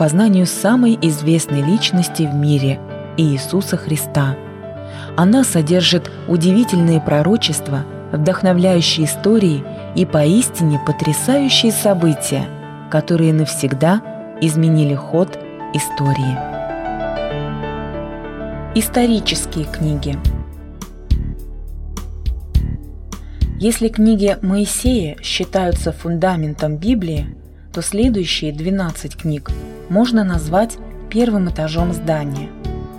познанию самой известной личности в мире – Иисуса Христа. Она содержит удивительные пророчества, вдохновляющие истории и поистине потрясающие события, которые навсегда изменили ход истории. Исторические книги Если книги Моисея считаются фундаментом Библии, то следующие 12 книг можно назвать первым этажом здания.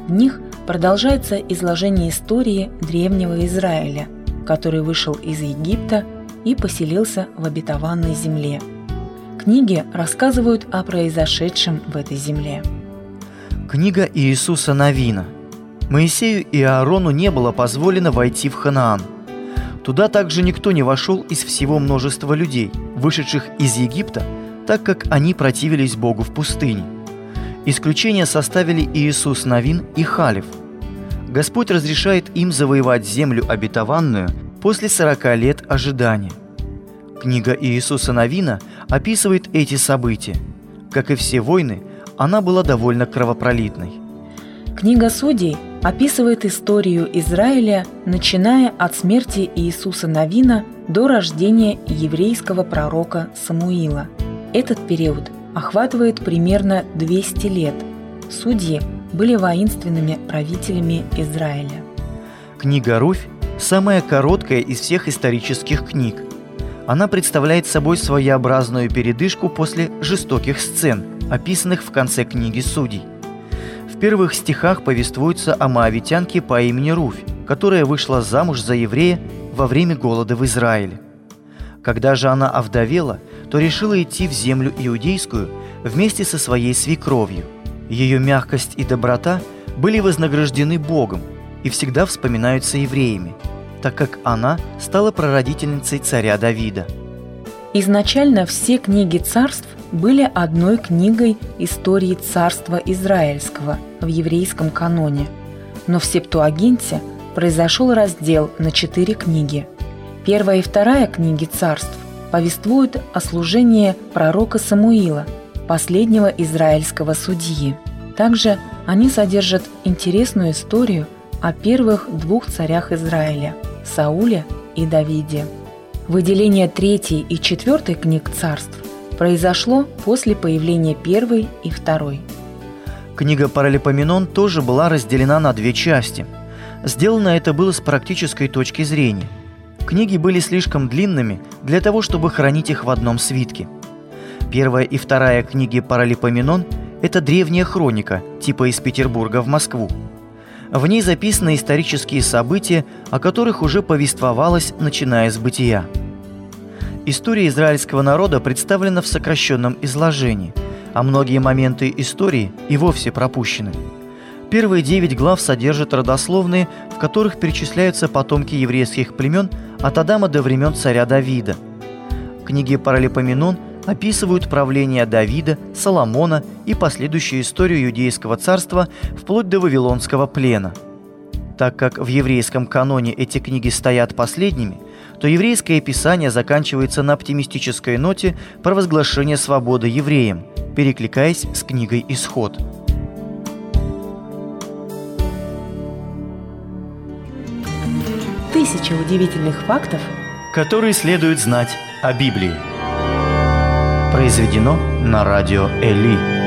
В них продолжается изложение истории древнего Израиля, который вышел из Египта и поселился в обетованной земле. Книги рассказывают о произошедшем в этой земле. Книга Иисуса Новина. Моисею и Аарону не было позволено войти в Ханаан. Туда также никто не вошел из всего множества людей, вышедших из Египта – так как они противились Богу в пустыне. Исключение составили Иисус Новин и Халев. Господь разрешает им завоевать землю обетованную после 40 лет ожидания. Книга Иисуса Новина описывает эти события. Как и все войны, она была довольно кровопролитной. Книга Судей описывает историю Израиля, начиная от смерти Иисуса Новина до рождения еврейского пророка Самуила – этот период охватывает примерно 200 лет. Судьи были воинственными правителями Израиля. Книга «Руфь» – самая короткая из всех исторических книг. Она представляет собой своеобразную передышку после жестоких сцен, описанных в конце книги «Судей». В первых стихах повествуется о моавитянке по имени Руфь, которая вышла замуж за еврея во время голода в Израиле. Когда же она овдовела – то решила идти в землю иудейскую вместе со своей свекровью. Ее мягкость и доброта были вознаграждены Богом и всегда вспоминаются евреями, так как она стала прародительницей царя Давида. Изначально все книги царств были одной книгой истории царства Израильского в еврейском каноне, но в Септуагинте произошел раздел на четыре книги. Первая и вторая книги царств повествуют о служении пророка Самуила, последнего израильского судьи. Также они содержат интересную историю о первых двух царях Израиля – Сауле и Давиде. Выделение третьей и четвертой книг царств произошло после появления первой и второй. Книга Паралипоменон тоже была разделена на две части. Сделано это было с практической точки зрения – Книги были слишком длинными для того, чтобы хранить их в одном свитке. Первая и вторая книги Паралипоменон – это древняя хроника, типа из Петербурга в Москву. В ней записаны исторические события, о которых уже повествовалось, начиная с бытия. История израильского народа представлена в сокращенном изложении, а многие моменты истории и вовсе пропущены – Первые девять глав содержат родословные, в которых перечисляются потомки еврейских племен от Адама до времен царя Давида. Книги Паралипоменон описывают правление Давида, Соломона и последующую историю Иудейского царства вплоть до Вавилонского плена. Так как в еврейском каноне эти книги стоят последними, то еврейское писание заканчивается на оптимистической ноте провозглашения свободы евреям, перекликаясь с книгой «Исход». Тысяча удивительных фактов, которые следует знать о Библии. Произведено на радио Эли.